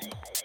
Music.